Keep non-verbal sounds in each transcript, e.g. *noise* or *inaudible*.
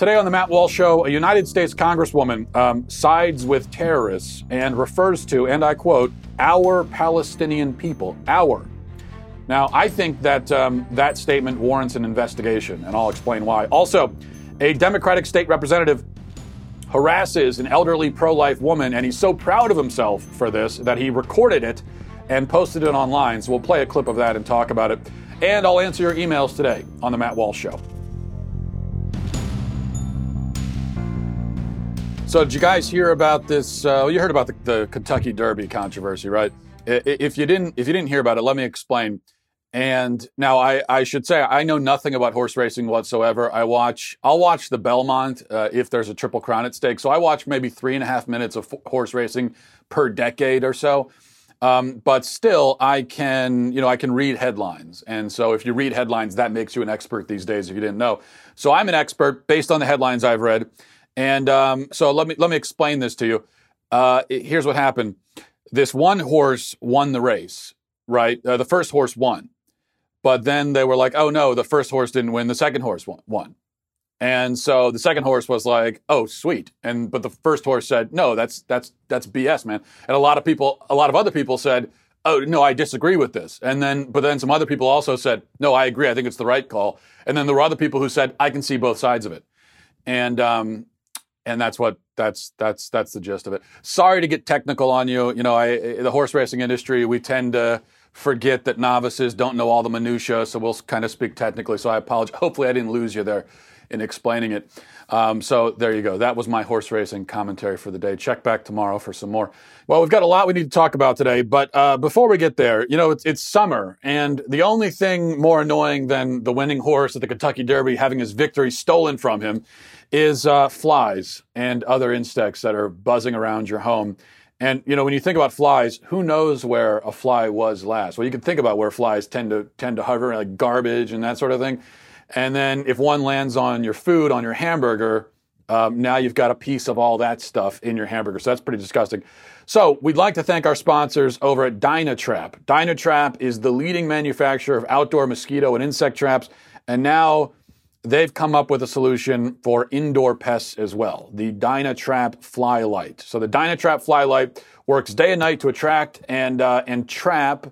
Today on the Matt Walsh Show, a United States Congresswoman um, sides with terrorists and refers to, and I quote, our Palestinian people. Our. Now, I think that um, that statement warrants an investigation, and I'll explain why. Also, a Democratic state representative harasses an elderly pro life woman, and he's so proud of himself for this that he recorded it and posted it online. So we'll play a clip of that and talk about it. And I'll answer your emails today on The Matt Walsh Show. So, did you guys hear about this? Uh, you heard about the, the Kentucky Derby controversy, right? If you didn't, if you didn't hear about it, let me explain. And now I, I should say I know nothing about horse racing whatsoever. I watch I'll watch the Belmont uh, if there's a Triple Crown at stake. So I watch maybe three and a half minutes of horse racing per decade or so. Um, but still, I can you know I can read headlines, and so if you read headlines, that makes you an expert these days. If you didn't know, so I'm an expert based on the headlines I've read. And um, so let me let me explain this to you. Uh, here's what happened. This one horse won the race, right? Uh, the first horse won. But then they were like, oh no, the first horse didn't win, the second horse won. And so the second horse was like, "Oh, sweet." And but the first horse said, "No, that's that's that's BS, man." And a lot of people, a lot of other people said, "Oh, no, I disagree with this." And then but then some other people also said, "No, I agree. I think it's the right call." And then there were other people who said, "I can see both sides of it." And um and that's what that's that's that's the gist of it. Sorry to get technical on you. You know, I the horse racing industry, we tend to forget that novices don't know all the minutia, so we'll kind of speak technically. So I apologize. Hopefully, I didn't lose you there in explaining it. Um, so there you go. That was my horse racing commentary for the day. Check back tomorrow for some more. Well, we've got a lot we need to talk about today, but uh, before we get there, you know, it's, it's summer, and the only thing more annoying than the winning horse at the Kentucky Derby having his victory stolen from him is uh, flies and other insects that are buzzing around your home. And you know, when you think about flies, who knows where a fly was last? Well, you can think about where flies tend to tend to hover, like garbage and that sort of thing. And then if one lands on your food, on your hamburger, um, now you've got a piece of all that stuff in your hamburger. So that's pretty disgusting. So we'd like to thank our sponsors over at Dynatrap. Dynatrap is the leading manufacturer of outdoor mosquito and insect traps, and now they've come up with a solution for indoor pests as well the Dynatrap Fly Light. So the Dynatrap Fly Light works day and night to attract and, uh, and trap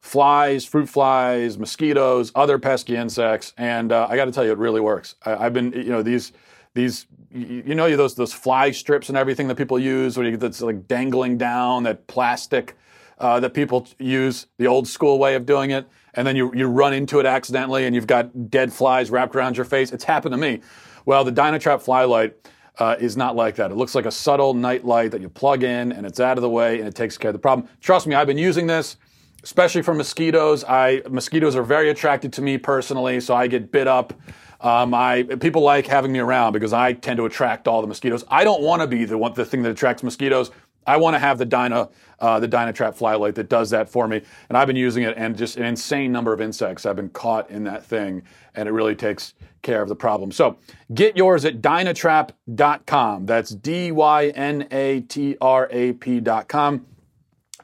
flies, fruit flies, mosquitoes, other pesky insects. And uh, I got to tell you, it really works. I, have been, you know, these these you know those those fly strips and everything that people use where you get that's like dangling down that plastic uh, that people use the old school way of doing it and then you, you run into it accidentally and you've got dead flies wrapped around your face. It's happened to me. Well, the Dynatrap fly light uh, is not like that. It looks like a subtle night light that you plug in and it's out of the way and it takes care of the problem. Trust me, I've been using this, especially for mosquitoes. I mosquitoes are very attracted to me personally, so I get bit up. Um, I people like having me around because I tend to attract all the mosquitoes. I don't want to be the one the thing that attracts mosquitoes. I want to have the Dyna, uh, the Dynatrap fly light that does that for me. And I've been using it, and just an insane number of insects have been caught in that thing, and it really takes care of the problem. So get yours at dynatrap.com. That's D Y N A T R A P.com.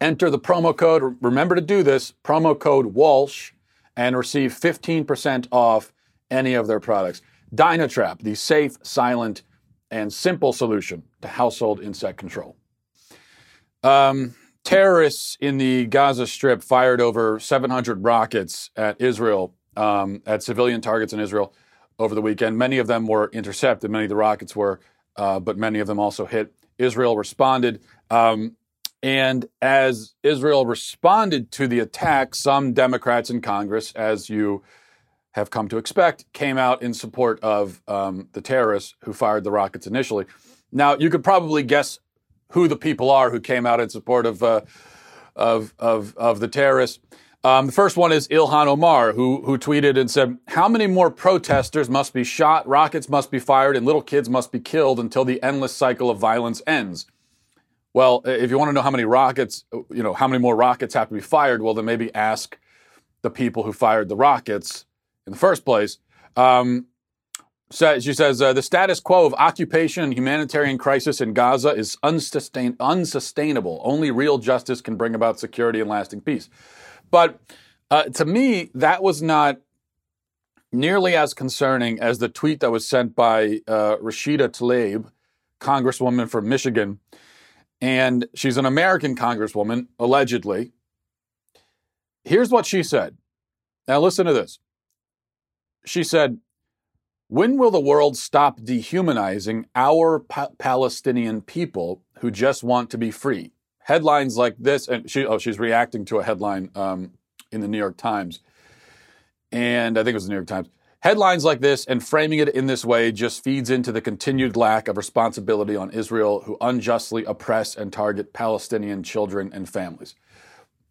Enter the promo code. Remember to do this promo code Walsh and receive 15% off any of their products. Dynatrap, the safe, silent, and simple solution to household insect control. Um, terrorists in the Gaza Strip fired over 700 rockets at Israel, um, at civilian targets in Israel over the weekend. Many of them were intercepted, many of the rockets were, uh, but many of them also hit. Israel responded. Um, and as Israel responded to the attack, some Democrats in Congress, as you have come to expect, came out in support of um, the terrorists who fired the rockets initially. Now, you could probably guess who the people are who came out in support of uh, of, of of the terrorists. Um, the first one is Ilhan Omar, who who tweeted and said, "How many more protesters must be shot, rockets must be fired, and little kids must be killed until the endless cycle of violence ends?" Well, if you want to know how many rockets, you know, how many more rockets have to be fired, well, then maybe ask the people who fired the rockets in the first place. Um, she says uh, the status quo of occupation and humanitarian crisis in Gaza is unsustain- unsustainable. Only real justice can bring about security and lasting peace. But uh, to me, that was not nearly as concerning as the tweet that was sent by uh, Rashida Tlaib, Congresswoman from Michigan. And she's an American Congresswoman, allegedly. Here's what she said. Now, listen to this. She said, When will the world stop dehumanizing our pa- Palestinian people who just want to be free? Headlines like this, and she, oh, she's reacting to a headline um, in the New York Times and I think it was the New York Times. Headlines like this and framing it in this way just feeds into the continued lack of responsibility on Israel, who unjustly oppress and target Palestinian children and families.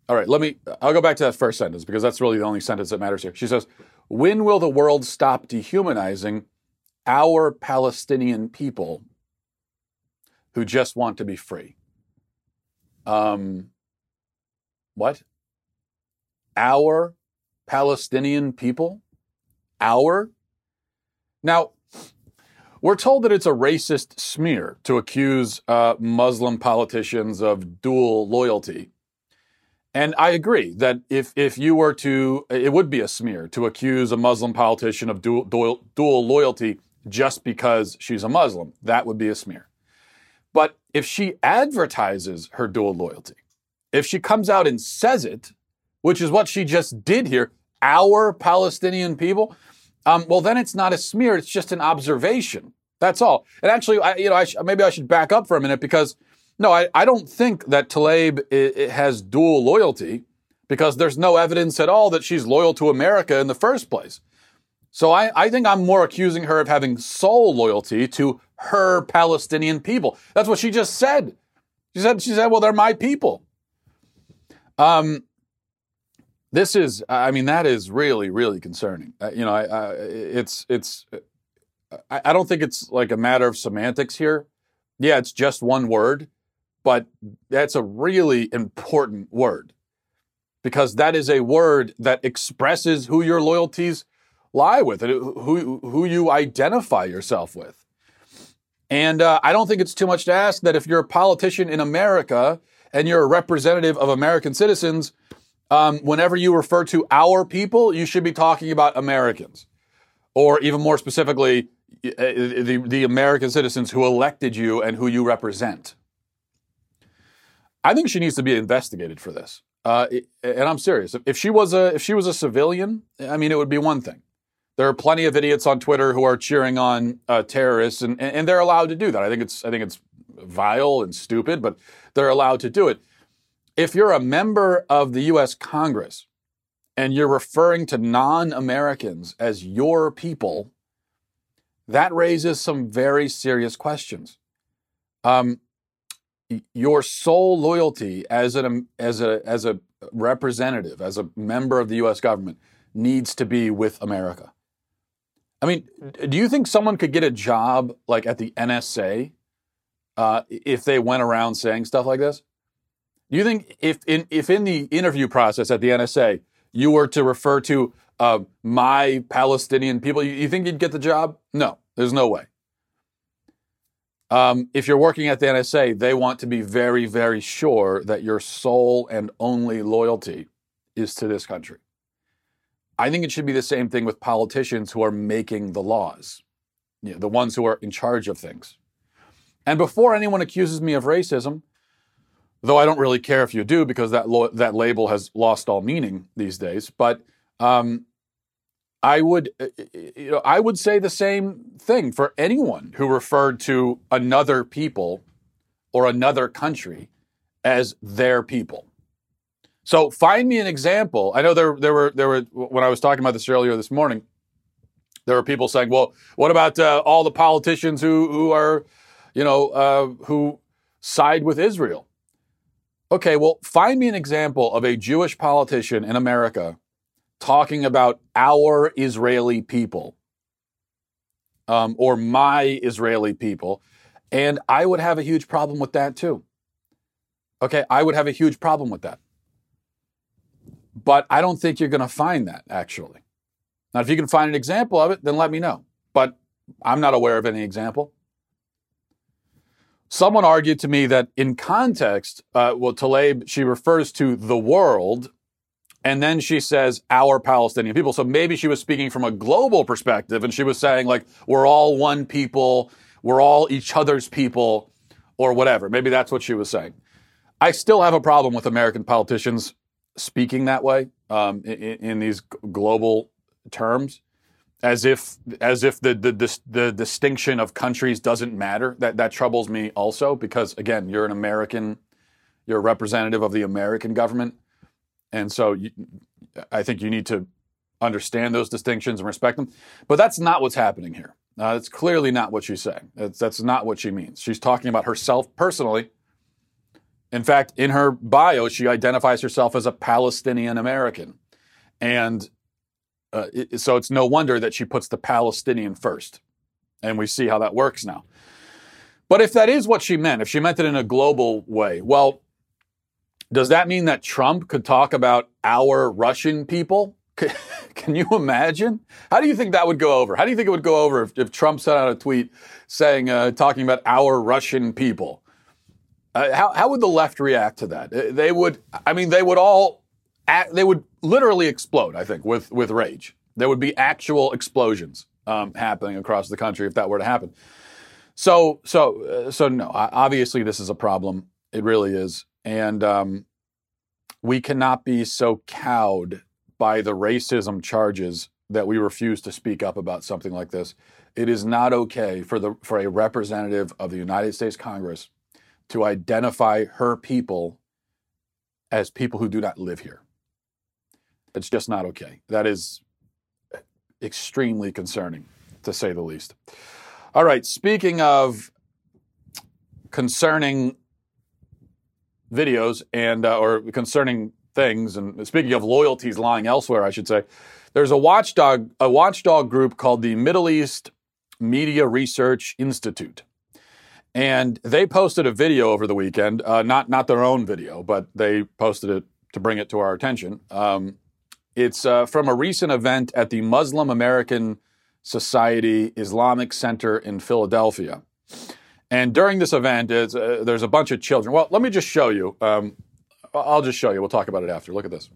All right, let me, I'll go back to that first sentence because that's really the only sentence that matters here. She says, When will the world stop dehumanizing our Palestinian people who just want to be free? Um, what? Our Palestinian people? Our? Now, we're told that it's a racist smear to accuse uh, Muslim politicians of dual loyalty. And I agree that if, if you were to, it would be a smear to accuse a Muslim politician of dual, dual, dual loyalty just because she's a Muslim. That would be a smear. But if she advertises her dual loyalty, if she comes out and says it, which is what she just did here, our Palestinian people, um, well, then it's not a smear. It's just an observation. That's all. And actually, I, you know, I sh- maybe I should back up for a minute because no, I, I don't think that Tlaib I- has dual loyalty because there's no evidence at all that she's loyal to America in the first place. So I, I think I'm more accusing her of having sole loyalty to her Palestinian people. That's what she just said. She said, she said, well, they're my people. Um, this is, I mean, that is really, really concerning. Uh, you know, I, I, it's, it's, I, I don't think it's like a matter of semantics here. Yeah, it's just one word, but that's a really important word because that is a word that expresses who your loyalties lie with and who, who you identify yourself with. And uh, I don't think it's too much to ask that if you're a politician in America and you're a representative of American citizens, um, whenever you refer to our people, you should be talking about Americans, or even more specifically, uh, the, the American citizens who elected you and who you represent. I think she needs to be investigated for this. Uh, and I'm serious. If she was a if she was a civilian, I mean, it would be one thing. There are plenty of idiots on Twitter who are cheering on uh, terrorists, and, and they're allowed to do that. I think it's I think it's vile and stupid, but they're allowed to do it. If you're a member of the US Congress and you're referring to non Americans as your people, that raises some very serious questions. Um, your sole loyalty as an as a as a representative, as a member of the U.S. government, needs to be with America. I mean, do you think someone could get a job like at the NSA uh, if they went around saying stuff like this? You think if in if in the interview process at the NSA you were to refer to uh, my Palestinian people, you, you, think you'd get the job? No, there's no way. Um, if you're working at the NSA, they want to be very, very sure that your sole and only loyalty is to this country. I think it should be the same thing with politicians who are making the laws, you know, the ones who are in charge of things. And before anyone accuses me of racism, though I don't really care if you do because that lo- that label has lost all meaning these days. But um, I would, uh, you know, I would say the same thing for anyone who referred to another people or another country as their people. So find me an example. I know there there were there were when I was talking about this earlier this morning. There were people saying, "Well, what about uh, all the politicians who who are, you know, uh, who side with Israel?" Okay, well, find me an example of a Jewish politician in America talking about our Israeli people um, or my Israeli people, and I would have a huge problem with that too. Okay, I would have a huge problem with that. But I don't think you're going to find that actually. Now, if you can find an example of it, then let me know. But I'm not aware of any example. Someone argued to me that in context, uh, well, Tlaib, she refers to the world And then she says, our Palestinian people. So maybe she was speaking from a global perspective and she was saying, like, we're all one people, we're all each other's people, or whatever. Maybe that's what she was saying. I still have a problem with American politicians speaking that way um, in, in, these global terms, as if as if the, the the the distinction of countries doesn't matter. That that troubles me also because again, you're an American, you're a representative of the American government and so you, I think you need to understand those distinctions and respect them. But that's not what's happening here. Uh, that's clearly not what she's saying. That's, that's not what she means. She's talking about herself personally. In fact, in her bio, she identifies herself as a Palestinian American. And uh, it, so it's no wonder that she puts the Palestinian first. And we see how that works now. But if that is what she meant, if she meant it in a global way, well, does that mean that Trump could talk about our Russian people? *laughs* Can you imagine? How do you think that would go over? How do you think it would go over if, if Trump sent out a tweet saying, uh, talking about our Russian people? Uh, how, how would the left react to that? Uh, they would, I mean, they would all, they would literally explode, I think, with, with rage. There would be actual explosions um, happening across the country if that were to happen. So, so, uh, so no, obviously this is a problem. It really is. And um, we cannot be so cowed by the racism charges that we refuse to speak up about something like this. It is not okay for the for a representative of the United States Congress to identify her people as people who do not live here. It's just not okay. That is extremely concerning, to say the least. All right, speaking of concerning videos and uh, or concerning things. And speaking of loyalties lying elsewhere, I should say, there's a watchdog a watchdog group called the Middle East Media Research Institute, and they posted a video over the weekend. Uh, not not their own video, but they posted it to bring it to our attention. Um, it's uh, from a recent event at the Muslim American Society Islamic Center in Philadelphia. And during this event, uh, there's a bunch of children. Well, let me just show you. Um, I'll just show you. We'll talk about it after. Look at this.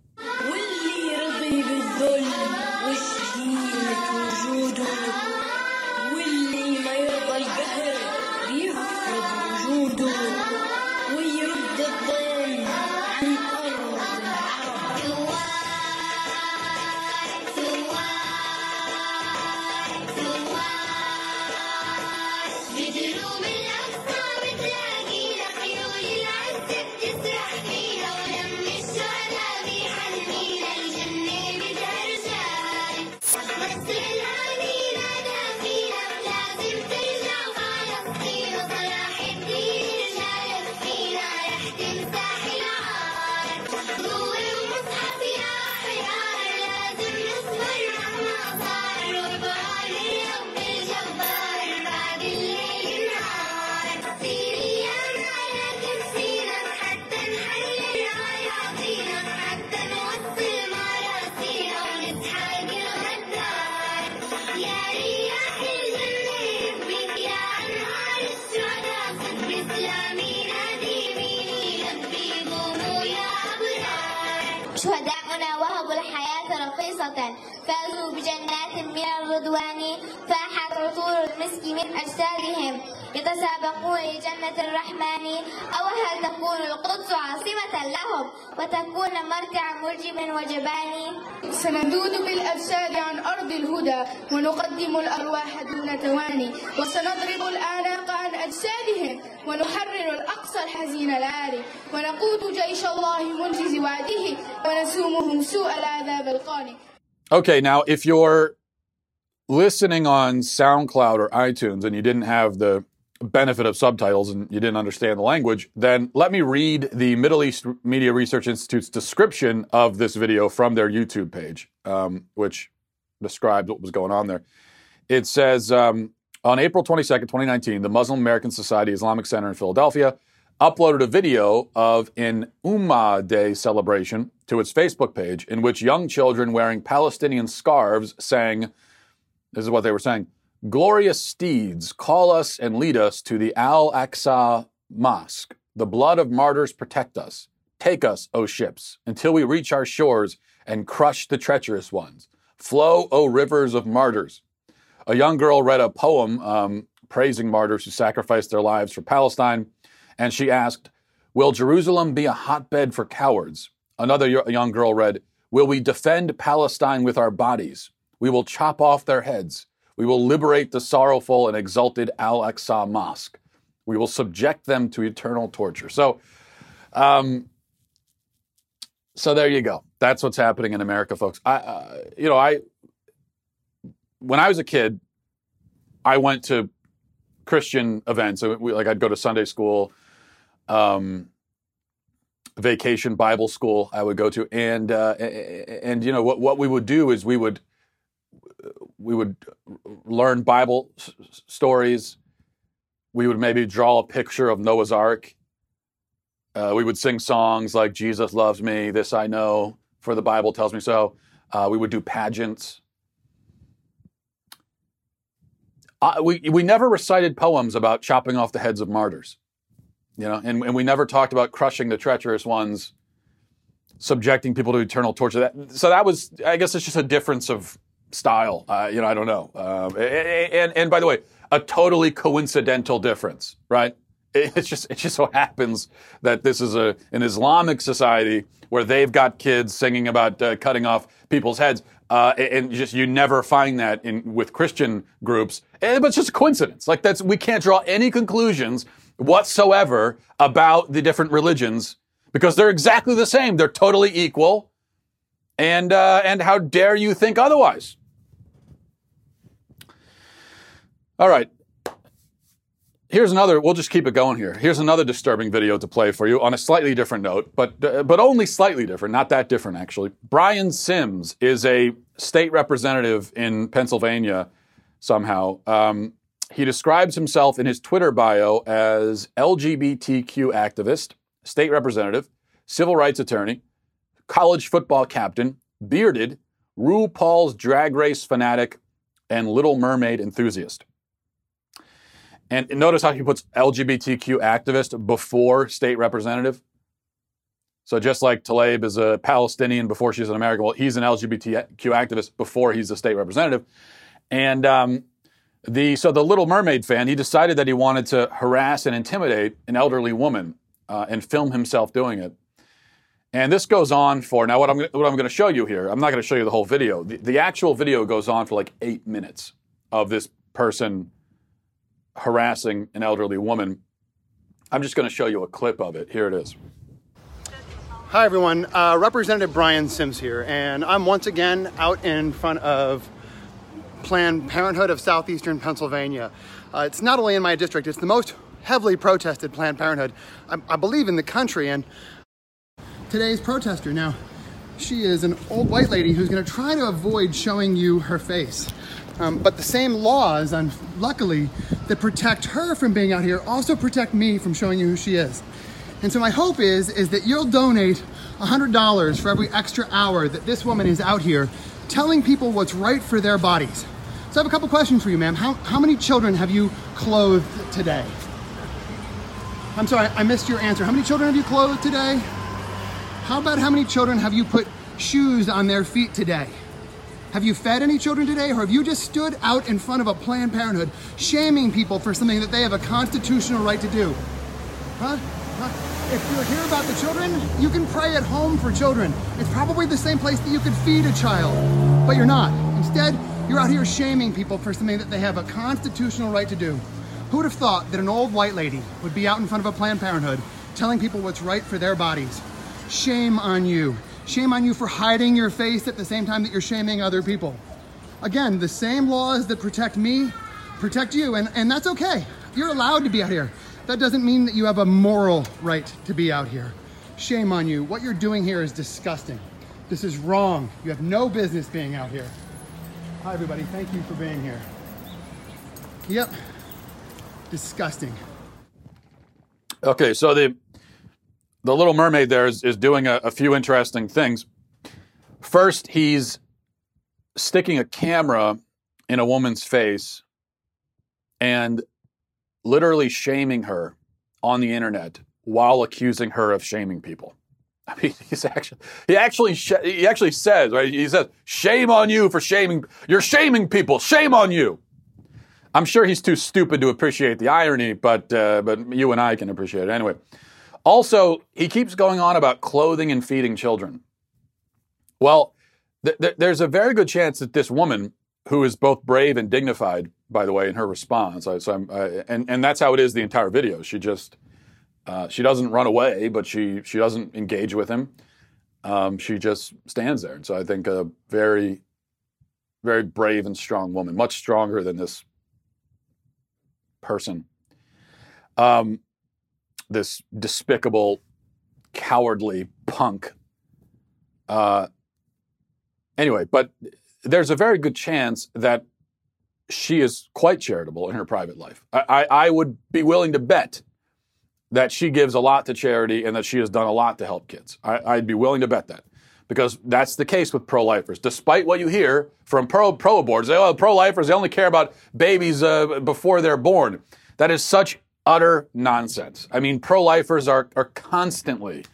وسنضرب الآناق عن أجسادهم ونحرر الأقصى الحزين العاري ونقود جيش الله منجز وعده ونسومهم سوء العذاب القاني Okay, now if you're listening on SoundCloud or iTunes and you didn't have the benefit of subtitles and you didn't understand the language, then let me read the Middle East Media Research Institute's description of this video from their YouTube page, um, which describes what was going on there. It says um, on April 22nd, 2019, the Muslim American Society Islamic Center in Philadelphia uploaded a video of an Ummah Day celebration to its Facebook page in which young children wearing Palestinian scarves sang, this is what they were saying, Glorious steeds, call us and lead us to the Al Aqsa Mosque. The blood of martyrs protect us. Take us, O ships, until we reach our shores and crush the treacherous ones. Flow, O rivers of martyrs. A young girl read a poem um, praising martyrs who sacrificed their lives for Palestine, and she asked, Will Jerusalem be a hotbed for cowards? Another young girl read, Will we defend Palestine with our bodies? We will chop off their heads. We will liberate the sorrowful and exalted Al Aqsa Mosque. We will subject them to eternal torture. So, um, so there you go. That's what's happening in America, folks. I, uh, you know, I when I was a kid, I went to Christian events. Like I'd go to Sunday school, um, vacation Bible school. I would go to, and uh, and you know what what we would do is we would we would learn Bible s- stories. We would maybe draw a picture of Noah's Ark. Uh, we would sing songs like "Jesus loves me," "This I know," for the Bible tells me so. Uh, we would do pageants. Uh, we we never recited poems about chopping off the heads of martyrs, you know, and, and we never talked about crushing the treacherous ones, subjecting people to eternal torture. That, so that was, I guess, it's just a difference of style. Uh, you know, I don't know. Um, and and by the way, a totally coincidental difference, right? It's just it just so happens that this is a an Islamic society where they've got kids singing about uh, cutting off people's heads. Uh, and just you never find that in with Christian groups, and, but it's just a coincidence. Like that's we can't draw any conclusions whatsoever about the different religions because they're exactly the same. They're totally equal, and uh, and how dare you think otherwise? All right, Here's another. We'll just keep it going here. Here's another disturbing video to play for you on a slightly different note, but uh, but only slightly different. Not that different actually. Brian Sims is a state representative in Pennsylvania. Somehow, um, he describes himself in his Twitter bio as LGBTQ activist, state representative, civil rights attorney, college football captain, bearded, RuPaul's Drag Race fanatic, and Little Mermaid enthusiast. And notice how he puts LGBTQ activist before state representative. So just like Tlaib is a Palestinian before she's an American, well, he's an LGBTQ activist before he's a state representative. And um, the so the Little Mermaid fan, he decided that he wanted to harass and intimidate an elderly woman uh, and film himself doing it. And this goes on for now. What I'm what I'm going to show you here, I'm not going to show you the whole video. The, the actual video goes on for like eight minutes of this person harassing an elderly woman. I'm just going to show you a clip of it. Here it is. Hi, everyone. Uh, Representative Brian Sims here, and I'm once again out in front of Planned Parenthood of Southeastern Pennsylvania. Uh, it's not only in my district, it's the most heavily protested Planned Parenthood, I, I believe, in the country. And today's protester, now, she is an old white lady who's going to try to avoid showing you her face. Um, but the same laws, and luckily, that protect her from being out here also protect me from showing you who she is. And so my hope is, is that you'll donate $100 for every extra hour that this woman is out here telling people what's right for their bodies. So I have a couple questions for you, ma'am. How, how many children have you clothed today? I'm sorry, I missed your answer. How many children have you clothed today? How about how many children have you put shoes on their feet today? Have you fed any children today, or have you just stood out in front of a Planned Parenthood shaming people for something that they have a constitutional right to do? Huh? huh? If you're here about the children, you can pray at home for children. It's probably the same place that you could feed a child, but you're not. Instead, you're out here shaming people for something that they have a constitutional right to do. Who would have thought that an old white lady would be out in front of a Planned Parenthood telling people what's right for their bodies? Shame on you. Shame on you for hiding your face at the same time that you're shaming other people. Again, the same laws that protect me protect you, and, and that's okay. You're allowed to be out here. That doesn't mean that you have a moral right to be out here. Shame on you. What you're doing here is disgusting. This is wrong. You have no business being out here. Hi, everybody. Thank you for being here. Yep. Disgusting. Okay, so the the Little Mermaid there is, is doing a, a few interesting things. First, he's sticking a camera in a woman's face and literally shaming her on the internet while accusing her of shaming people. I mean, *laughs* he's actually he actually sh- he actually says right. He says, "Shame on you for shaming. You're shaming people. Shame on you." I'm sure he's too stupid to appreciate the irony, but uh, but you and I can appreciate it anyway. Also, he keeps going on about clothing and feeding children. Well, th- th- there's a very good chance that this woman, who is both brave and dignified, by the way, in her response, I, so I, and and that's how it is the entire video. She just uh, she doesn't run away, but she she doesn't engage with him. Um, she just stands there, and so I think a very very brave and strong woman, much stronger than this person. Um, this despicable, cowardly punk. Uh, anyway, but there's a very good chance that she is quite charitable in her private life. I, I, I would be willing to bet that she gives a lot to charity and that she has done a lot to help kids. I, I'd be willing to bet that because that's the case with pro-lifers. Despite what you hear from pro pro boards, they, oh, pro-lifers they only care about babies uh, before they're born. That is such utter nonsense. I mean, pro-lifers are are constantly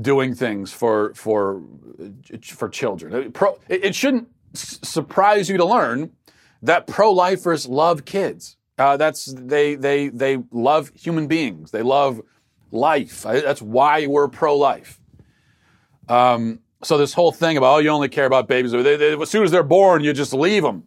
doing things for for for children. Pro, it, shouldn't surprise you to learn that pro-lifers love kids. Uh, that's they they they love human beings. They love life. That's why we're pro-life. Um, so this whole thing about oh you only care about babies they, they, as soon as they're born you just leave them.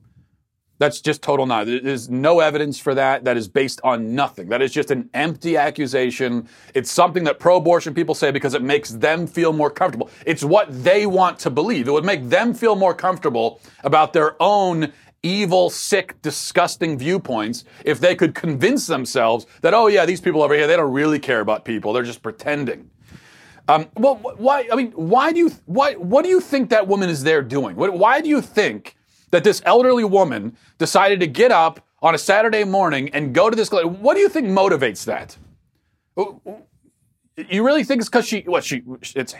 That's just total nonsense. There's no evidence for that. That is based on nothing. That is just an empty accusation. It's something that pro-abortion people say because it makes them feel more comfortable. It's what they want to believe. It would make them feel more comfortable about their own evil, sick, disgusting viewpoints if they could convince themselves that, oh yeah, these people over here, they don't really care about people. They're just pretending. Um, well, why? I mean, why do you? Why? What do you think that woman is there doing? Why do you think that this elderly woman decided to get up on a Saturday morning and go to this? What do you think motivates that? You really think it's because she? What she? It's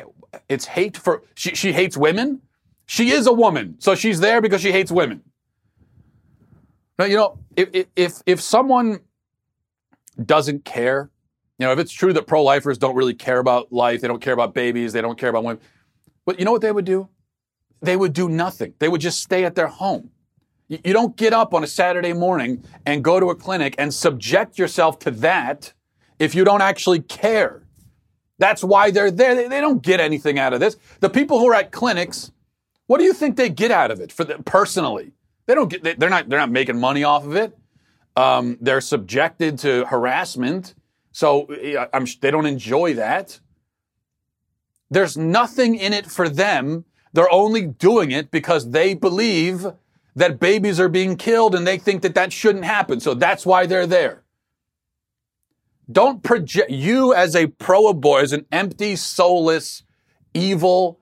it's hate for she. She hates women. She is a woman, so she's there because she hates women. Now, you know, if if if someone doesn't care you know, if it's true that pro-lifers don't really care about life, they don't care about babies, they don't care about women, but you know what they would do? They would do nothing. They would just stay at their home. You don't get up on a Saturday morning and go to a clinic and subject yourself to that if you don't actually care. That's why they're there. They don't get anything out of this. The people who are at clinics, what do you think they get out of it for them personally? They don't get. They're not. They're not making money off of it. Um, they're subjected to harassment. So I'm, they don't enjoy that. There's nothing in it for them. They're only doing it because they believe that babies are being killed and they think that that shouldn't happen. So that's why they're there. Don't project you as a pro-abortion, as an empty, soulless, evil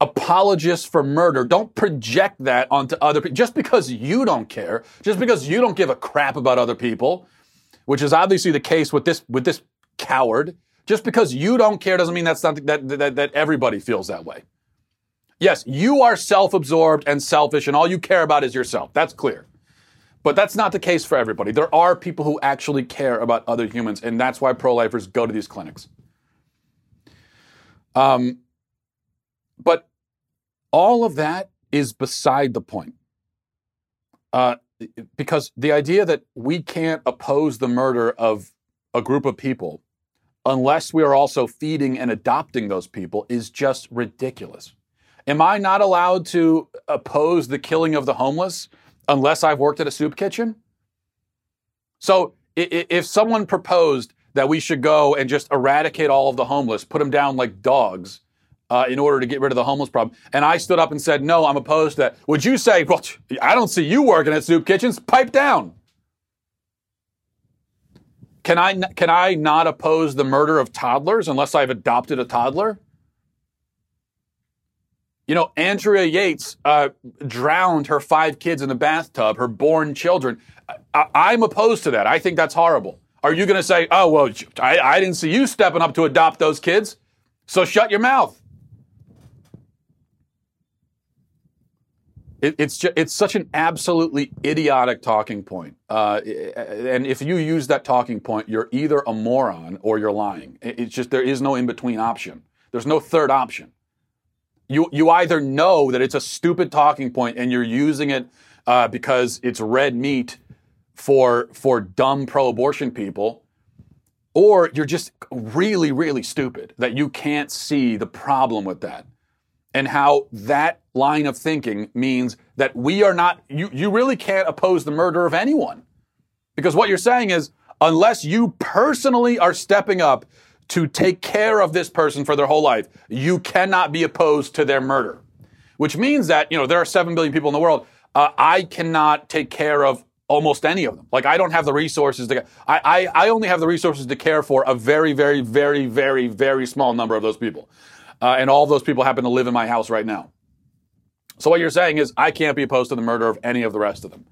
apologist for murder. Don't project that onto other people. Just because you don't care, just because you don't give a crap about other people, which is obviously the case with this with this coward. Just because you don't care doesn't mean that's something that, that, that everybody feels that way. Yes, you are self-absorbed and selfish, and all you care about is yourself. That's clear. But that's not the case for everybody. There are people who actually care about other humans, and that's why pro-lifers go to these clinics. Um, but all of that is beside the point. Uh, because the idea that we can't oppose the murder of a group of people unless we are also feeding and adopting those people is just ridiculous. Am I not allowed to oppose the killing of the homeless unless I've worked at a soup kitchen? So if someone proposed that we should go and just eradicate all of the homeless, put them down like dogs, uh, in order to get rid of the homeless problem. And I stood up and said, no, I'm opposed to that. Would you say, well, I don't see you working at soup kitchens. Pipe down. Can I, can I not oppose the murder of toddlers unless I've adopted a toddler? You know, Andrea Yates uh, drowned her five kids in the bathtub, her born children. I, am opposed to that. I think that's horrible. Are you going to say, oh, well, I, I didn't see you stepping up to adopt those kids, so shut your mouth? It, it's it's such an absolutely idiotic talking point. Uh, and if you use that talking point, you're either a moron or you're lying. It's just there is no in between option. There's no third option. You you either know that it's a stupid talking point and you're using it uh, because it's red meat for for dumb pro-abortion people, or you're just really really stupid that you can't see the problem with that and how that line of thinking means that we are not you you really can't oppose the murder of anyone. Because what you're saying is unless you personally are stepping up to take care of this person for their whole life you cannot be opposed to their murder. Which means that you know there are 7 billion people in the world. Uh, i cannot take care of almost any of them. Like i don't have the resources to I, I i only have the resources to care for a very very very very very small number of those people. Uh, and all those people happen to live in my house right now. So what you're saying is I can't be opposed to the murder of any of the rest of them,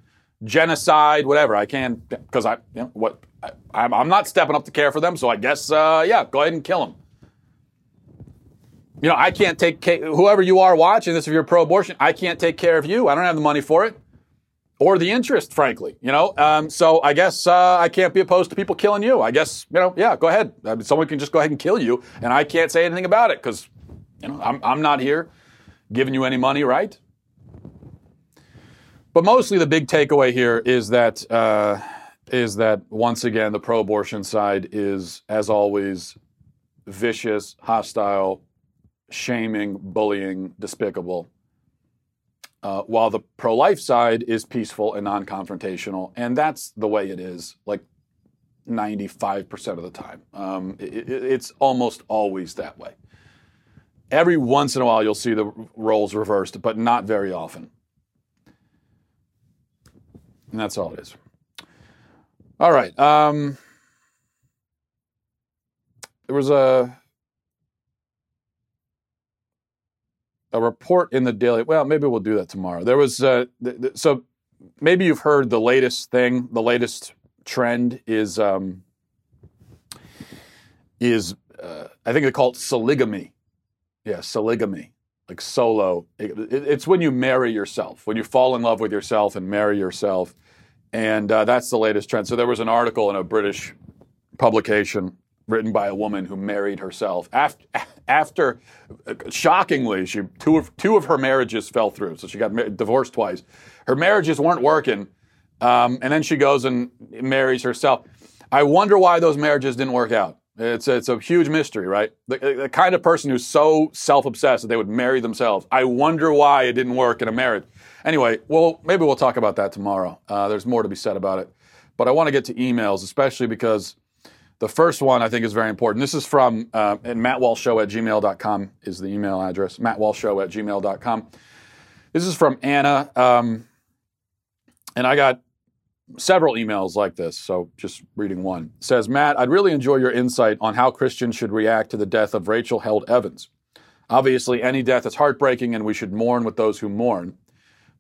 genocide, whatever. I can because I, you know, what I, am not stepping up to care for them. So I guess, uh, yeah, go ahead and kill them. You know, I can't take care, whoever you are watching this. If you're pro-abortion, I can't take care of you. I don't have the money for it or the interest, frankly. You know, um, so I guess uh, I can't be opposed to people killing you. I guess you know, yeah, go ahead. I mean, someone can just go ahead and kill you, and I can't say anything about it because you know, I'm, I'm not here giving you any money, right? But mostly the big takeaway here is that uh, is that once again the pro-abortion side is, as always, vicious, hostile, shaming, bullying, despicable. Uh, while the pro-life side is peaceful and non-confrontational, and that's the way it is. Like 95% of the time, um, it, it, it's almost always that way. Every once in a while, you'll see the roles reversed, but not very often. And that's all it is. All right. Um, there was a a report in the daily. Well, maybe we'll do that tomorrow. There was uh, th- th- so maybe you've heard the latest thing. The latest trend is um, is uh, I think they call it sologamy. Yeah, sologamy, like solo. It, it, it's when you marry yourself, when you fall in love with yourself and marry yourself. And uh, that's the latest trend. So there was an article in a British publication written by a woman who married herself after, after shockingly, she two of two of her marriages fell through. So she got divorced twice. Her marriages weren't working, um, and then she goes and marries herself. I wonder why those marriages didn't work out. It's a, it's a huge mystery, right? The, the kind of person who's so self-obsessed that they would marry themselves. I wonder why it didn't work in a marriage. Anyway, well, maybe we'll talk about that tomorrow. Uh, there's more to be said about it. But I want to get to emails, especially because the first one I think is very important. This is from uh, mattwalshshow at gmail.com is the email address, mattwalshshow at gmail.com. This is from Anna. Um, and I got several emails like this, so just reading one. Says, Matt, I'd really enjoy your insight on how Christians should react to the death of Rachel Held Evans. Obviously, any death is heartbreaking and we should mourn with those who mourn.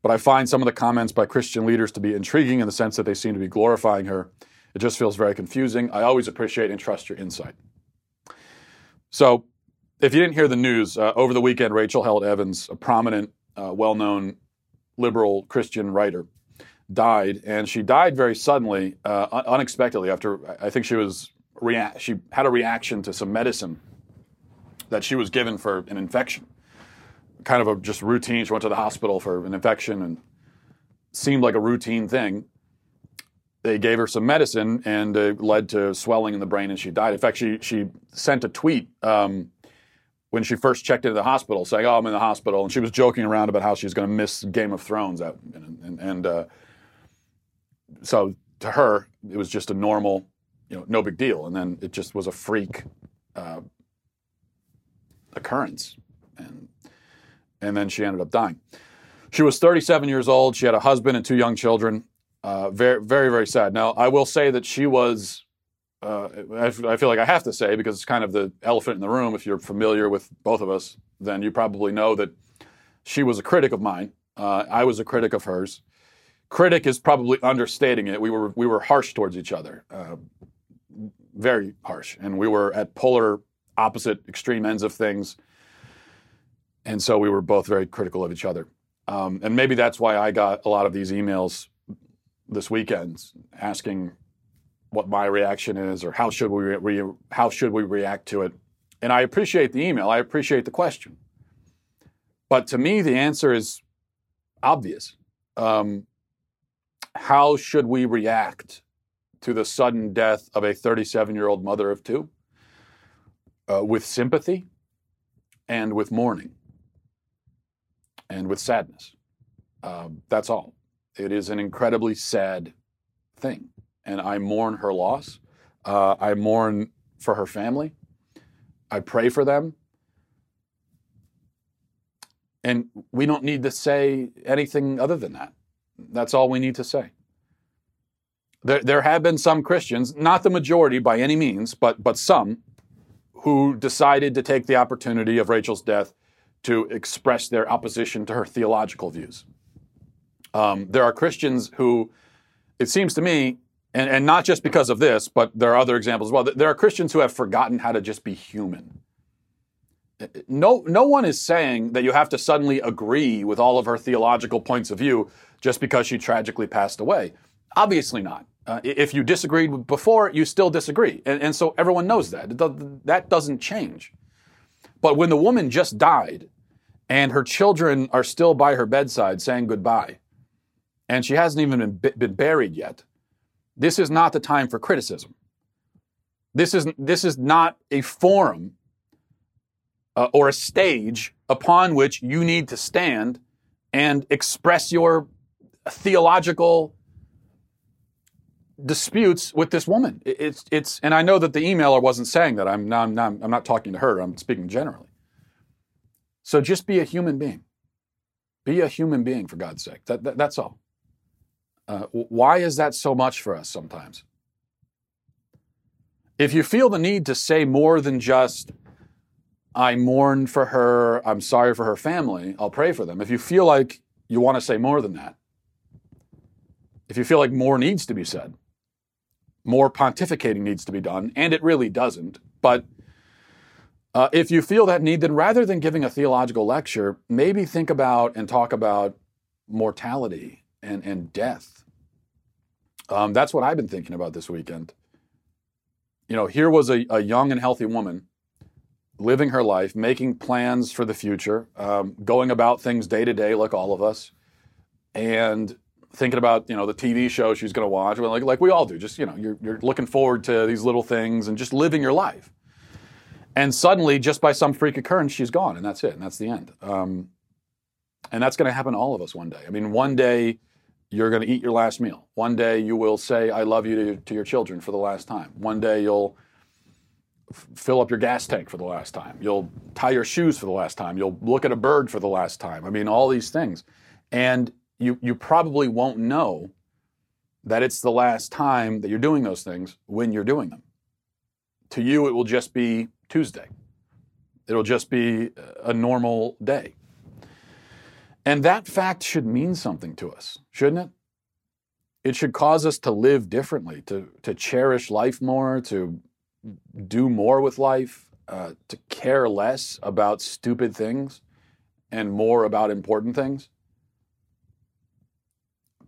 But I find some of the comments by Christian leaders to be intriguing in the sense that they seem to be glorifying her. It just feels very confusing. I always appreciate and trust your insight. So, if you didn't hear the news, uh, over the weekend, Rachel Held Evans, a prominent, uh, well known liberal Christian writer, died, and she died very suddenly, uh, unexpectedly. After I think she was rea- she had a reaction to some medicine that she was given for an infection, kind of a just routine. She went to the hospital for an infection and seemed like a routine thing. They gave her some medicine and it led to swelling in the brain, and she died. In fact, she she sent a tweet. Um, when she first checked into the hospital, saying, "Oh, I'm in the hospital," and she was joking around about how she was going to miss Game of Thrones, out, and, and, and uh, so to her, it was just a normal, you know, no big deal. And then it just was a freak uh, occurrence, and and then she ended up dying. She was 37 years old. She had a husband and two young children. Uh, very, very, very sad. Now, I will say that she was. Uh, I, I feel like I have to say because it's kind of the elephant in the room. If you're familiar with both of us, then you probably know that she was a critic of mine. Uh, I was a critic of hers critic is probably understating it. We were we were harsh towards each other, uh, very harsh, and we were at polar opposite extreme ends of things, and so we were both very critical of each other. Um, and maybe that's why I got a lot of these emails this weekend asking what my reaction is or how should we re- how should we react to it. And I appreciate the email, I appreciate the question. But to me, the answer is obvious. Um, how should we react to the sudden death of a 37 year old mother of two? Uh, with sympathy and with mourning and with sadness. Um, that's all. It is an incredibly sad thing. And I mourn her loss. Uh, I mourn for her family. I pray for them. And we don't need to say anything other than that. That's all we need to say. There, there have been some Christians, not the majority by any means, but, but some, who decided to take the opportunity of Rachel's death to express their opposition to her theological views. Um, there are Christians who, it seems to me, and, and not just because of this, but there are other examples as well. There are Christians who have forgotten how to just be human. No, no one is saying that you have to suddenly agree with all of her theological points of view just because she tragically passed away. Obviously not. Uh, if you disagreed before, you still disagree. And, and so everyone knows that. That doesn't change. But when the woman just died and her children are still by her bedside saying goodbye, and she hasn't even been, been buried yet, this is not the time for criticism. This is, this is not a forum uh, or a stage upon which you need to stand and express your theological disputes with this woman. It's it's and I know that the emailer wasn't saying that. I'm I'm not, I'm not talking to her. I'm speaking generally. So just be a human being. Be a human being for God's sake. That, that that's all. Uh, why is that so much for us sometimes? If you feel the need to say more than just I mourn for her, I'm sorry for her family, I'll pray for them. If you feel like you want to say more than that, if you feel like more needs to be said, more pontificating needs to be done, and it really doesn't. But uh, if you feel that need, then rather than giving a theological lecture, maybe think about and talk about mortality and, and death. Um, that's what I've been thinking about this weekend. You know, here was a, a young and healthy woman living her life, making plans for the future, um, going about things day to day like all of us. And thinking about you know the TV show she's going to watch, like like we all do. Just you know, you're you're looking forward to these little things and just living your life. And suddenly, just by some freak occurrence, she's gone, and that's it, and that's the end. Um, and that's going to happen to all of us one day. I mean, one day you're going to eat your last meal. One day you will say "I love you" to, to your children for the last time. One day you'll fill up your gas tank for the last time. You'll tie your shoes for the last time. You'll look at a bird for the last time. I mean, all these things. And you, you probably won't know that it's the last time that you're doing those things when you're doing them. To you, it will just be Tuesday. It'll just be a normal day. And that fact should mean something to us, shouldn't it? It should cause us to live differently, to, to cherish life more, to do more with life, uh, to care less about stupid things and more about important things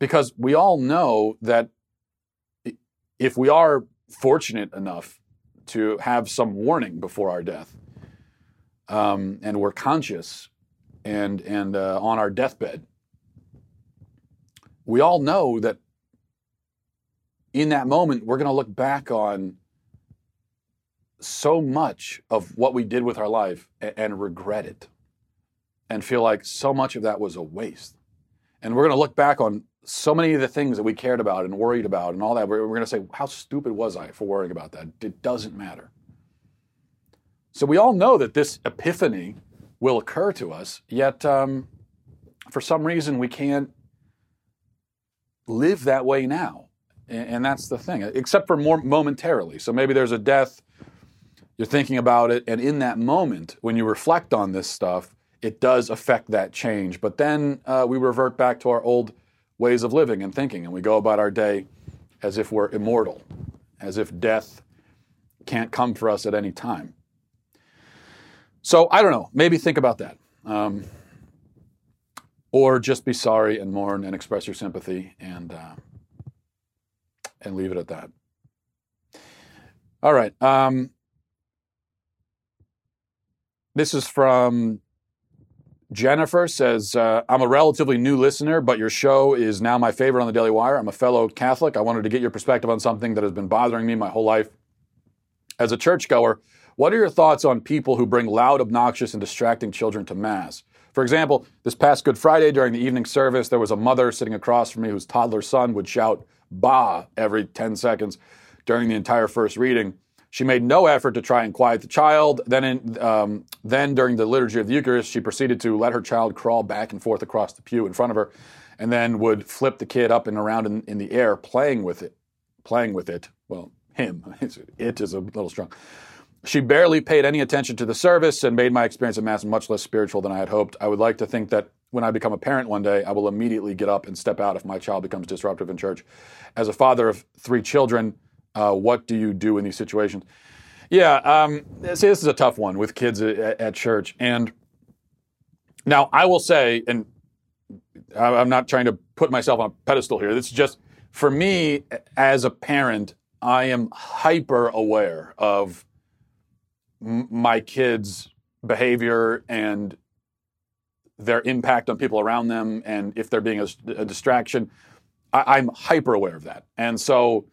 because we all know that if we are fortunate enough to have some warning before our death, um, and we're conscious and and uh, on our deathbed, we all know that in that moment we're going to look back on so much of what we did with our life and, and regret it, and feel like so much of that was a waste. And we're going to look back on so many of the things that we cared about and worried about and all that, we're, we're going to say, how stupid was I for worrying about that? It doesn't matter. So we all know that this epiphany will occur to us, yet um, for some reason we can't live that way now. And, and that's the thing, except for more momentarily. So maybe there's a death, you're thinking about it, and in that moment, when you reflect on this stuff, it does affect that change. But then uh, we revert back to our old ways of living and thinking, and we go about our day as if we're immortal, as if death can't come for us at any time. So I don't know. Maybe think about that. Um, or just be sorry and mourn and express your sympathy and uh, and leave it at that. All right. Um, this is from Jennifer says, uh, I'm a relatively new listener, but your show is now my favorite on the Daily Wire. I'm a fellow Catholic. I wanted to get your perspective on something that has been bothering me my whole life. As a churchgoer, what are your thoughts on people who bring loud, obnoxious, and distracting children to Mass? For example, this past Good Friday during the evening service, there was a mother sitting across from me whose toddler son would shout, Bah, every 10 seconds during the entire first reading. She made no effort to try and quiet the child. Then, in, um, then during the liturgy of the Eucharist, she proceeded to let her child crawl back and forth across the pew in front of her, and then would flip the kid up and around in, in the air, playing with it, playing with it. Well, him. *laughs* it is a little strong. She barely paid any attention to the service and made my experience at Mass much less spiritual than I had hoped. I would like to think that when I become a parent one day, I will immediately get up and step out if my child becomes disruptive in church. As a father of three children, uh, what do you do in these situations? Yeah, um, see, this is a tough one with kids at, at church. And now I will say, and I'm not trying to put myself on a pedestal here. This is just for me as a parent. I am hyper aware of m- my kids' behavior and their impact on people around them, and if they're being a, a distraction. I, I'm hyper aware of that, and so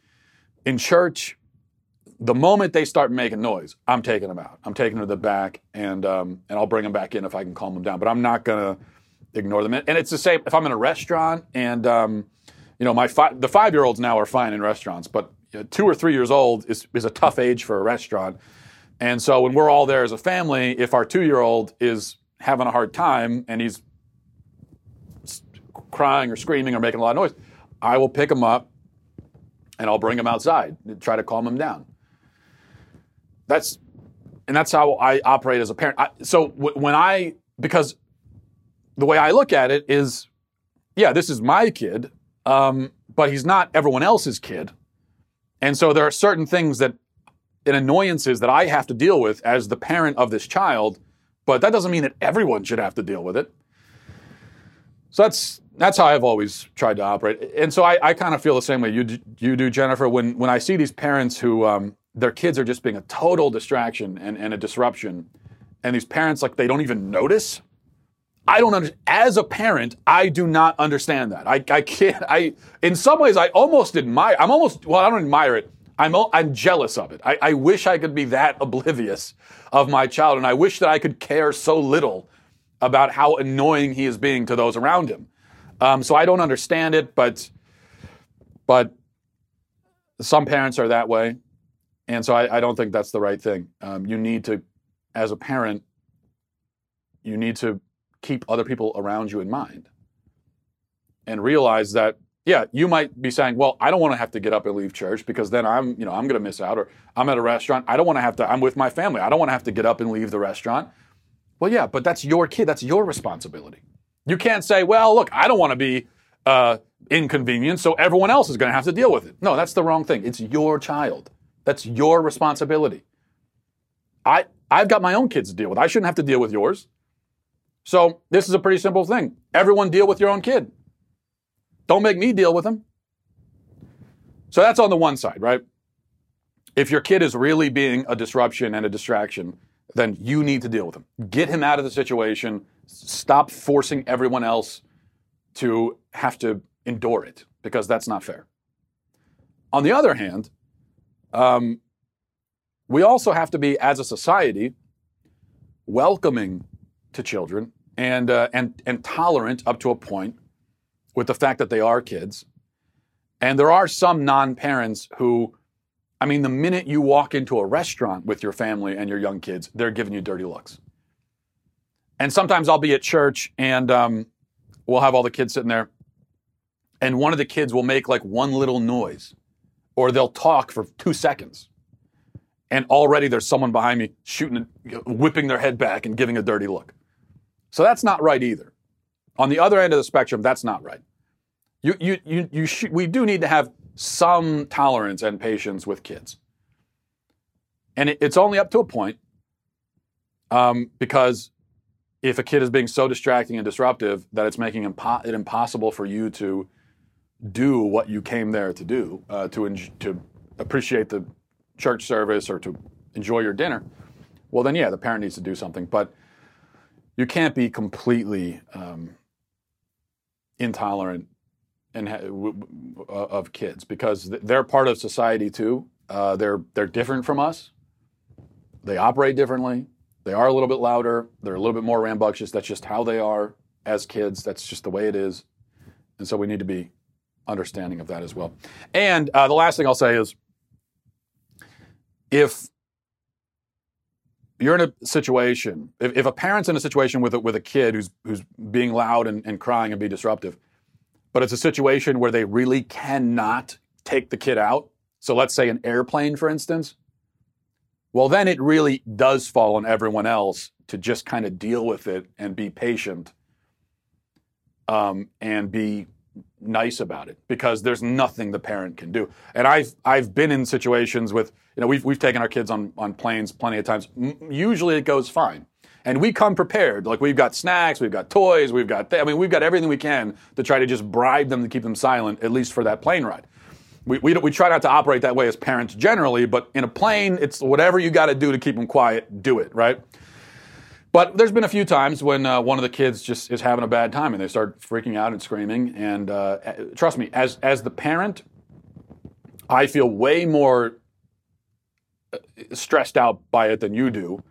in church, the moment they start making noise, I'm taking them out. I'm taking them to the back, and um, and I'll bring them back in if I can calm them down. But I'm not gonna ignore them. And it's the same if I'm in a restaurant, and um, you know, my fi- the five year olds now are fine in restaurants, but two or three years old is is a tough age for a restaurant. And so when we're all there as a family, if our two year old is having a hard time and he's crying or screaming or making a lot of noise, I will pick him up and I'll bring him outside and try to calm him down. That's and that's how I operate as a parent. I, so w- when I because the way I look at it is, yeah, this is my kid, um, but he's not everyone else's kid, and so there are certain things that and annoyances that I have to deal with as the parent of this child, but that doesn't mean that everyone should have to deal with it. So that's that's how I've always tried to operate. And so I, I kind of feel the same way you you do, Jennifer. When when I see these parents who um, their kids are just being a total distraction and, and a disruption, and these parents like they don't even notice. I don't understand. As a parent, I do not understand that. I, I can't. I in some ways I almost admire. I'm almost well. I don't admire it. I'm I'm jealous of it. I, I wish I could be that *laughs* oblivious of my child, and I wish that I could care so little about how annoying he is being to those around him. Um, so I don't understand it, but but some parents are that way, and so I, I don't think that's the right thing. Um, you need to, as a parent, you need to keep other people around you in mind, and realize that yeah, you might be saying, well, I don't want to have to get up and leave church because then I'm you know I'm going to miss out, or I'm at a restaurant, I don't want to have to. I'm with my family, I don't want to have to get up and leave the restaurant. Well, yeah, but that's your kid. That's your responsibility. You can't say, well, look, I don't want to be uh, inconvenienced, so everyone else is going to have to deal with it. No, that's the wrong thing. It's your child. That's your responsibility. I, I've got my own kids to deal with. I shouldn't have to deal with yours. So this is a pretty simple thing. Everyone deal with your own kid. Don't make me deal with them. So that's on the one side, right? If your kid is really being a disruption and a distraction, then you need to deal with him. Get him out of the situation stop forcing everyone else to have to endure it because that's not fair. On the other hand, um, we also have to be, as a society, welcoming to children and, uh, and, and tolerant up to a point with the fact that they are kids. And there are some non parents who, I mean, the minute you walk into a restaurant with your family and your young kids, they're giving you dirty looks. And sometimes I'll be at church and um, we'll have all the kids sitting there, and one of the kids will make like one little noise, or they'll talk for two seconds. And already there's someone behind me shooting, whipping their head back and giving a dirty look. So that's not right either. On the other end of the spectrum, that's not right. You, you, you, you sh- we do need to have some tolerance and patience with kids. And it, it's only up to a point um, because if a kid is being so distracting and disruptive that it's making impo- it impossible for you to do what you came there to do, uh, to en- to appreciate the church service or to enjoy your dinner, well, then yeah, the parent needs to do something. But you can't be completely um, intolerant and ha- w- w- of kids because th- they're part of society too. Uh, they're they're different from us. They operate differently. They are a little bit louder. They're a little bit more rambunctious. That's just how they are as kids. That's just the way it is. And so we need to be understanding of that as well. And uh, the last thing I'll say is if you're in a situation, if, if a parent's in a situation with a, with a kid who's who's being loud and, and crying and be disruptive, but it's a situation where they really cannot take the kid out. So let's say an airplane, for instance. Well, then it really does fall on everyone else to just kind of deal with it and be patient um, and be nice about it because there's nothing the parent can do. And I've I've been in situations with you know we've we've taken our kids on on planes plenty of times. M- usually it goes fine, and we come prepared. Like we've got snacks, we've got toys, we've got th- I mean we've got everything we can to try to just bribe them to keep them silent at least for that plane ride. We, we, we try not to operate that way as parents generally, but in a plane, it's whatever you got to do to keep them quiet, do it, right? But there's been a few times when uh, one of the kids just is having a bad time and they start freaking out and screaming. And uh, trust me, as as the parent, I feel way more uh, stressed out by it than you do.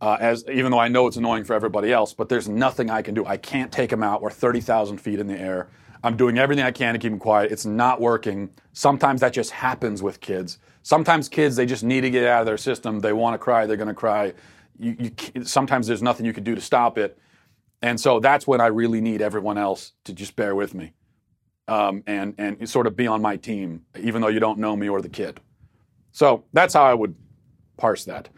Uh, as even though I know it's annoying for everybody else, but there's nothing I can do. I can't take them out. We're 30,000 feet in the air. I'm doing everything I can to keep him quiet. It's not working. Sometimes that just happens with kids. Sometimes kids they just need to get out of their system. They want to cry. They're going to cry you, you sometimes there's nothing you can do to stop it. And so that's when I really need everyone else to just bear with me um, and, and sort of be on my team, even though you don't know me or the kid. So that's how I would parse that.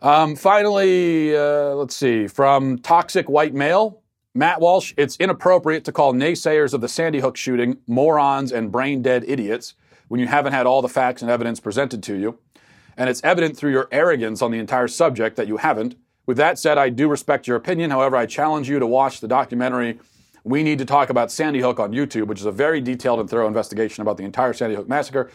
Um, finally, uh, let's see, from Toxic White Male, Matt Walsh, it's inappropriate to call naysayers of the Sandy Hook shooting morons and brain dead idiots when you haven't had all the facts and evidence presented to you and it's evident through your arrogance on the entire subject that you haven't. With that said, I do respect your opinion. However, I challenge you to watch the documentary We Need to Talk About Sandy Hook on YouTube, which is a very detailed and thorough investigation about the entire Sandy Hook massacre,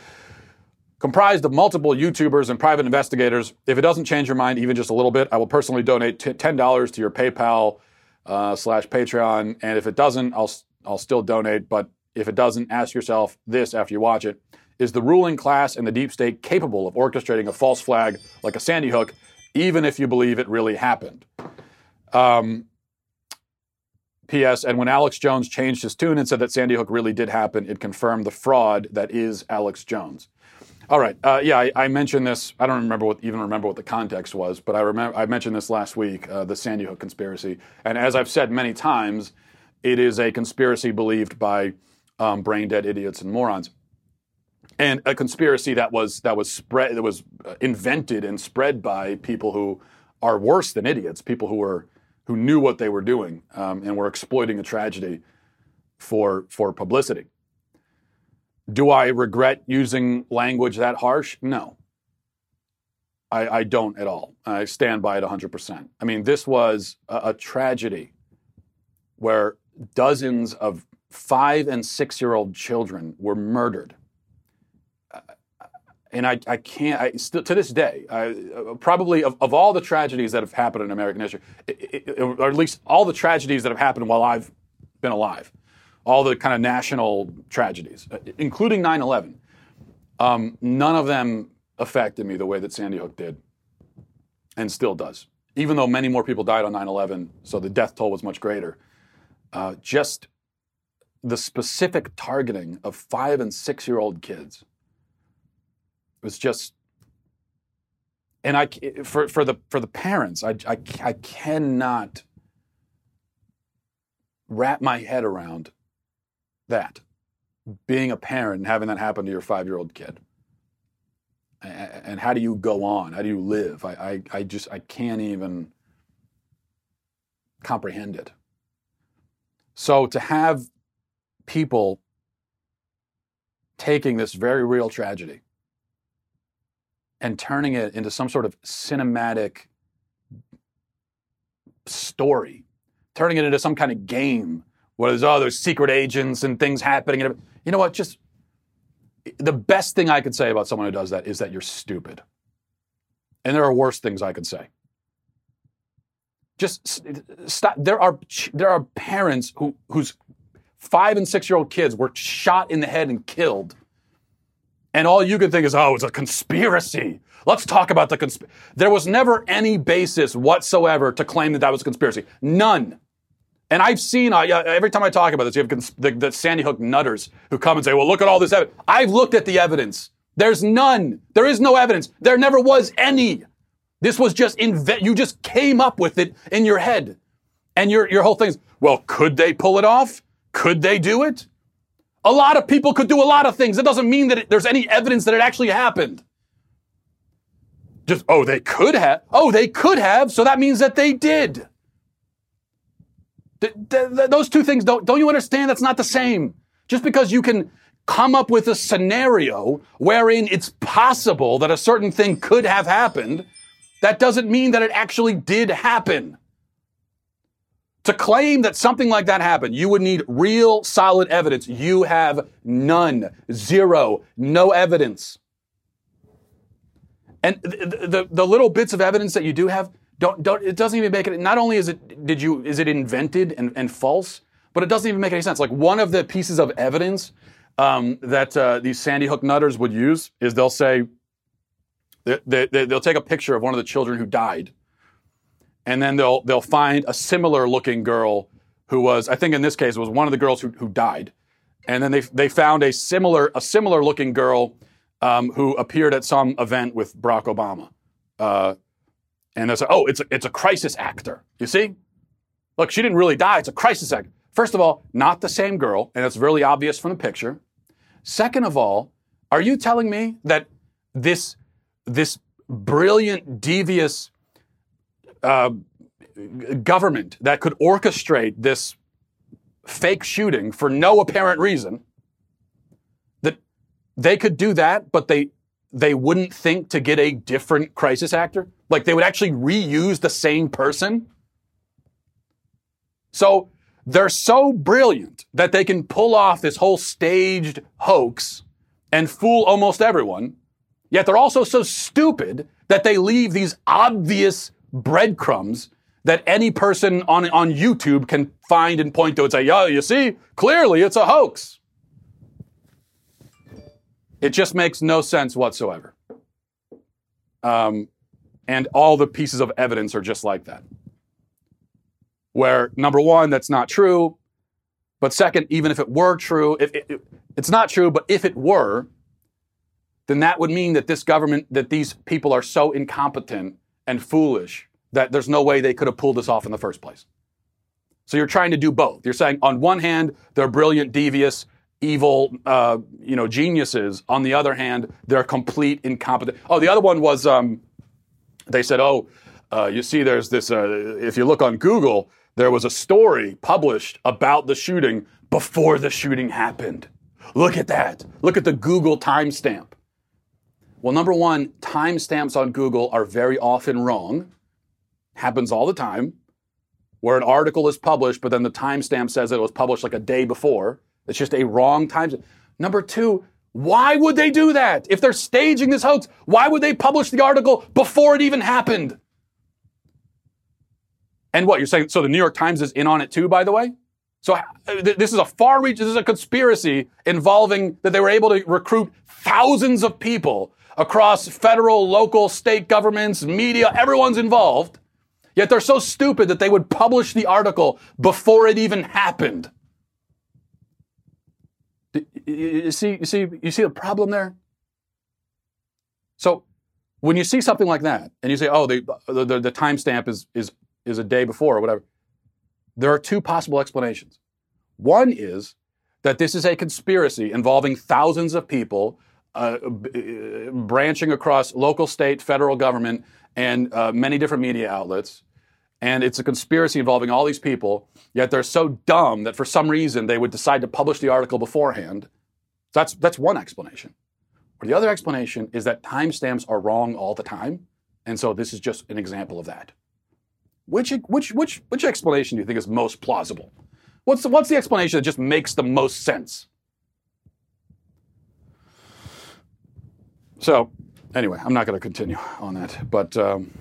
comprised of multiple YouTubers and private investigators. If it doesn't change your mind even just a little bit, I will personally donate $10 to your PayPal uh, slash Patreon. And if it doesn't, I'll, I'll still donate. But if it doesn't, ask yourself this after you watch it. Is the ruling class and the deep state capable of orchestrating a false flag like a Sandy Hook, even if you believe it really happened? Um, P.S. And when Alex Jones changed his tune and said that Sandy Hook really did happen, it confirmed the fraud that is Alex Jones. All right. Uh, yeah, I, I, mentioned this. I don't remember what even remember what the context was, but I remember I mentioned this last week, uh, the Sandy Hook conspiracy. And as I've said many times, it is a conspiracy believed by um, brain dead idiots and morons and a conspiracy that was that was spread that was uh, invented and spread by people who are worse than idiots, people who were who knew what they were doing um, and were exploiting a tragedy for for publicity. Do I regret using language that harsh? No. I, I don't at all. I stand by it 100%. I mean, this was a, a tragedy where dozens of five and six year old children were murdered and I, I can't, I, to this day, I, uh, probably of, of all the tragedies that have happened in American history, it, it, or at least all the tragedies that have happened while I've been alive, all the kind of national tragedies, uh, including 9 11, um, none of them affected me the way that Sandy Hook did and still does. Even though many more people died on 9 11, so the death toll was much greater. Uh, just the specific targeting of five and six year old kids was just and I for for the for the parents, I I, I cannot wrap my head around that being a parent and having that happen to your five year old kid. And how do you go on? How do you live? I, I, I just I can't even comprehend it. So to have people taking this very real tragedy and turning it into some sort of cinematic story, turning it into some kind of game where there's oh there's secret agents and things happening. And you know what? Just the best thing I could say about someone who does that is that you're stupid. And there are worse things I could say. Just stop. There are there are parents who whose five and six year old kids were shot in the head and killed, and all you can think is, oh, it's a conspiracy. Let's talk about the conspiracy. There was never any basis whatsoever to claim that that was a conspiracy. None. And I've seen uh, every time I talk about this, you have cons- the, the Sandy Hook nutters who come and say, "Well, look at all this evidence." I've looked at the evidence. There's none. There is no evidence. There never was any. This was just invent. You just came up with it in your head, and your your whole thing's well. Could they pull it off? Could they do it? A lot of people could do a lot of things. It doesn't mean that it, there's any evidence that it actually happened. Just oh, they could have. Oh, they could have. So that means that they did. Th- th- th- those two things don't don't you understand that's not the same? Just because you can come up with a scenario wherein it's possible that a certain thing could have happened that doesn't mean that it actually did happen. To claim that something like that happened you would need real solid evidence. You have none. Zero. No evidence. And the, the, the little bits of evidence that you do have don't, don't it doesn't even make it not only is it did you is it invented and, and false but it doesn't even make any sense. Like one of the pieces of evidence um, that uh, these sandy hook nutters would use is they'll say they, they, they- they'll take a picture of one of the children who died. And then they'll they'll find a similar looking girl who was i think in this case it was one of the girls who, who died. And then they they found a similar a similar looking girl um, who appeared at some event with barack obama uh, and they'll say, oh, it's a, it's a crisis actor. You see? Look, she didn't really die. It's a crisis actor. First of all, not the same girl, and it's really obvious from the picture. Second of all, are you telling me that this, this brilliant, devious uh, government that could orchestrate this fake shooting for no apparent reason, that they could do that, but they they wouldn't think to get a different crisis actor? Like they would actually reuse the same person? So they're so brilliant that they can pull off this whole staged hoax and fool almost everyone. Yet they're also so stupid that they leave these obvious breadcrumbs that any person on, on YouTube can find and point to and say, yeah, you see, clearly it's a hoax. It just makes no sense whatsoever. Um, and all the pieces of evidence are just like that. Where, number one, that's not true. But second, even if it were true, if it, it's not true, but if it were, then that would mean that this government, that these people are so incompetent and foolish that there's no way they could have pulled this off in the first place. So you're trying to do both. You're saying on one hand they're brilliant, devious, evil, uh, you know, geniuses. On the other hand, they're complete incompetent. Oh, the other one was um, they said, oh, uh, you see, there's this. Uh, if you look on Google, there was a story published about the shooting before the shooting happened. Look at that. Look at the Google timestamp. Well, number one, timestamps on Google are very often wrong. Happens all the time where an article is published, but then the timestamp says it was published like a day before. It's just a wrong time. Number two, why would they do that? If they're staging this hoax, why would they publish the article before it even happened? And what you're saying? So the New York Times is in on it too, by the way. So th- this is a far reach. This is a conspiracy involving that they were able to recruit thousands of people across federal, local, state governments, media. Everyone's involved. Yet they're so stupid that they would publish the article before it even happened. You see, you see, you see the problem there. So when you see something like that, and you say, "Oh, the the, the, the timestamp is is is a day before or whatever," there are two possible explanations. One is that this is a conspiracy involving thousands of people uh, b- uh, branching across local, state, federal government, and uh, many different media outlets. And it's a conspiracy involving all these people, yet they're so dumb that for some reason they would decide to publish the article beforehand. That's, that's one explanation. Or the other explanation is that timestamps are wrong all the time. And so this is just an example of that. Which, which, which, which explanation do you think is most plausible? What's the, what's the explanation that just makes the most sense? So, anyway, I'm not going to continue on that. But um,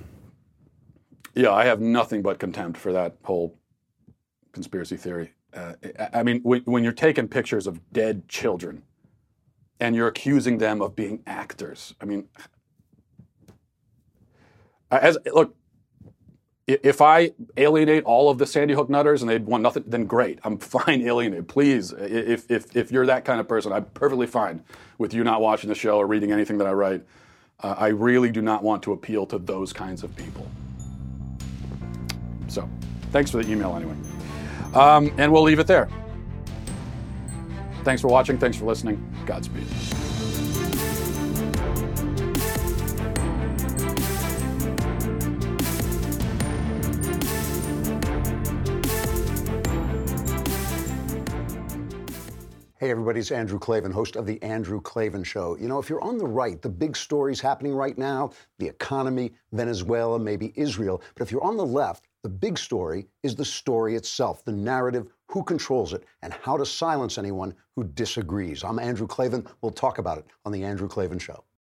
Yeah, I have nothing but contempt for that whole conspiracy theory. Uh, I mean, when, when you're taking pictures of dead children and you're accusing them of being actors, I mean, as look, if I alienate all of the Sandy Hook nutters and they want nothing, then great. I'm *laughs* fine alienated. Please, if, if, if you're that kind of person, I'm perfectly fine with you not watching the show or reading anything that I write. Uh, I really do not want to appeal to those kinds of people. So, thanks for the email anyway. Um, and we'll leave it there. Thanks for watching. Thanks for listening. Godspeed. Hey, everybody, it's Andrew Klavan, host of The Andrew Klavan Show. You know, if you're on the right, the big stories happening right now the economy, Venezuela, maybe Israel. But if you're on the left, the big story is the story itself, the narrative, who controls it, and how to silence anyone who disagrees. I'm Andrew Klavan. We'll talk about it on The Andrew Klavan Show.